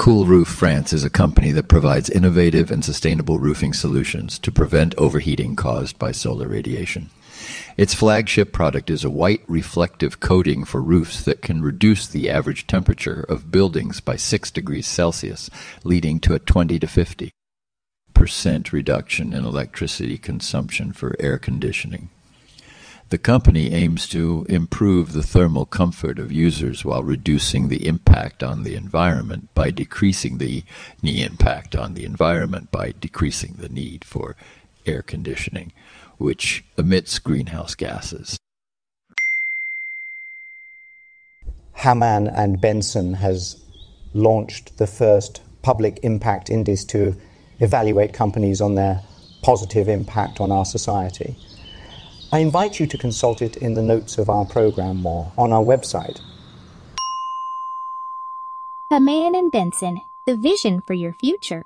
Cool Roof France is a company that provides innovative and sustainable roofing solutions to prevent overheating caused by solar radiation. Its flagship product is a white reflective coating for roofs that can reduce the average temperature of buildings by 6 degrees Celsius, leading to a 20 to 50 percent reduction in electricity consumption for air conditioning. The company aims to improve the thermal comfort of users while reducing the impact on the environment by decreasing the, impact on the environment by decreasing the need for air conditioning, which emits greenhouse gases. Hamann and Benson has launched the first public impact index to evaluate companies on their positive impact on our society. I invite you to consult it in the notes of our program or on our website. Hamann and Benson, the vision for your future.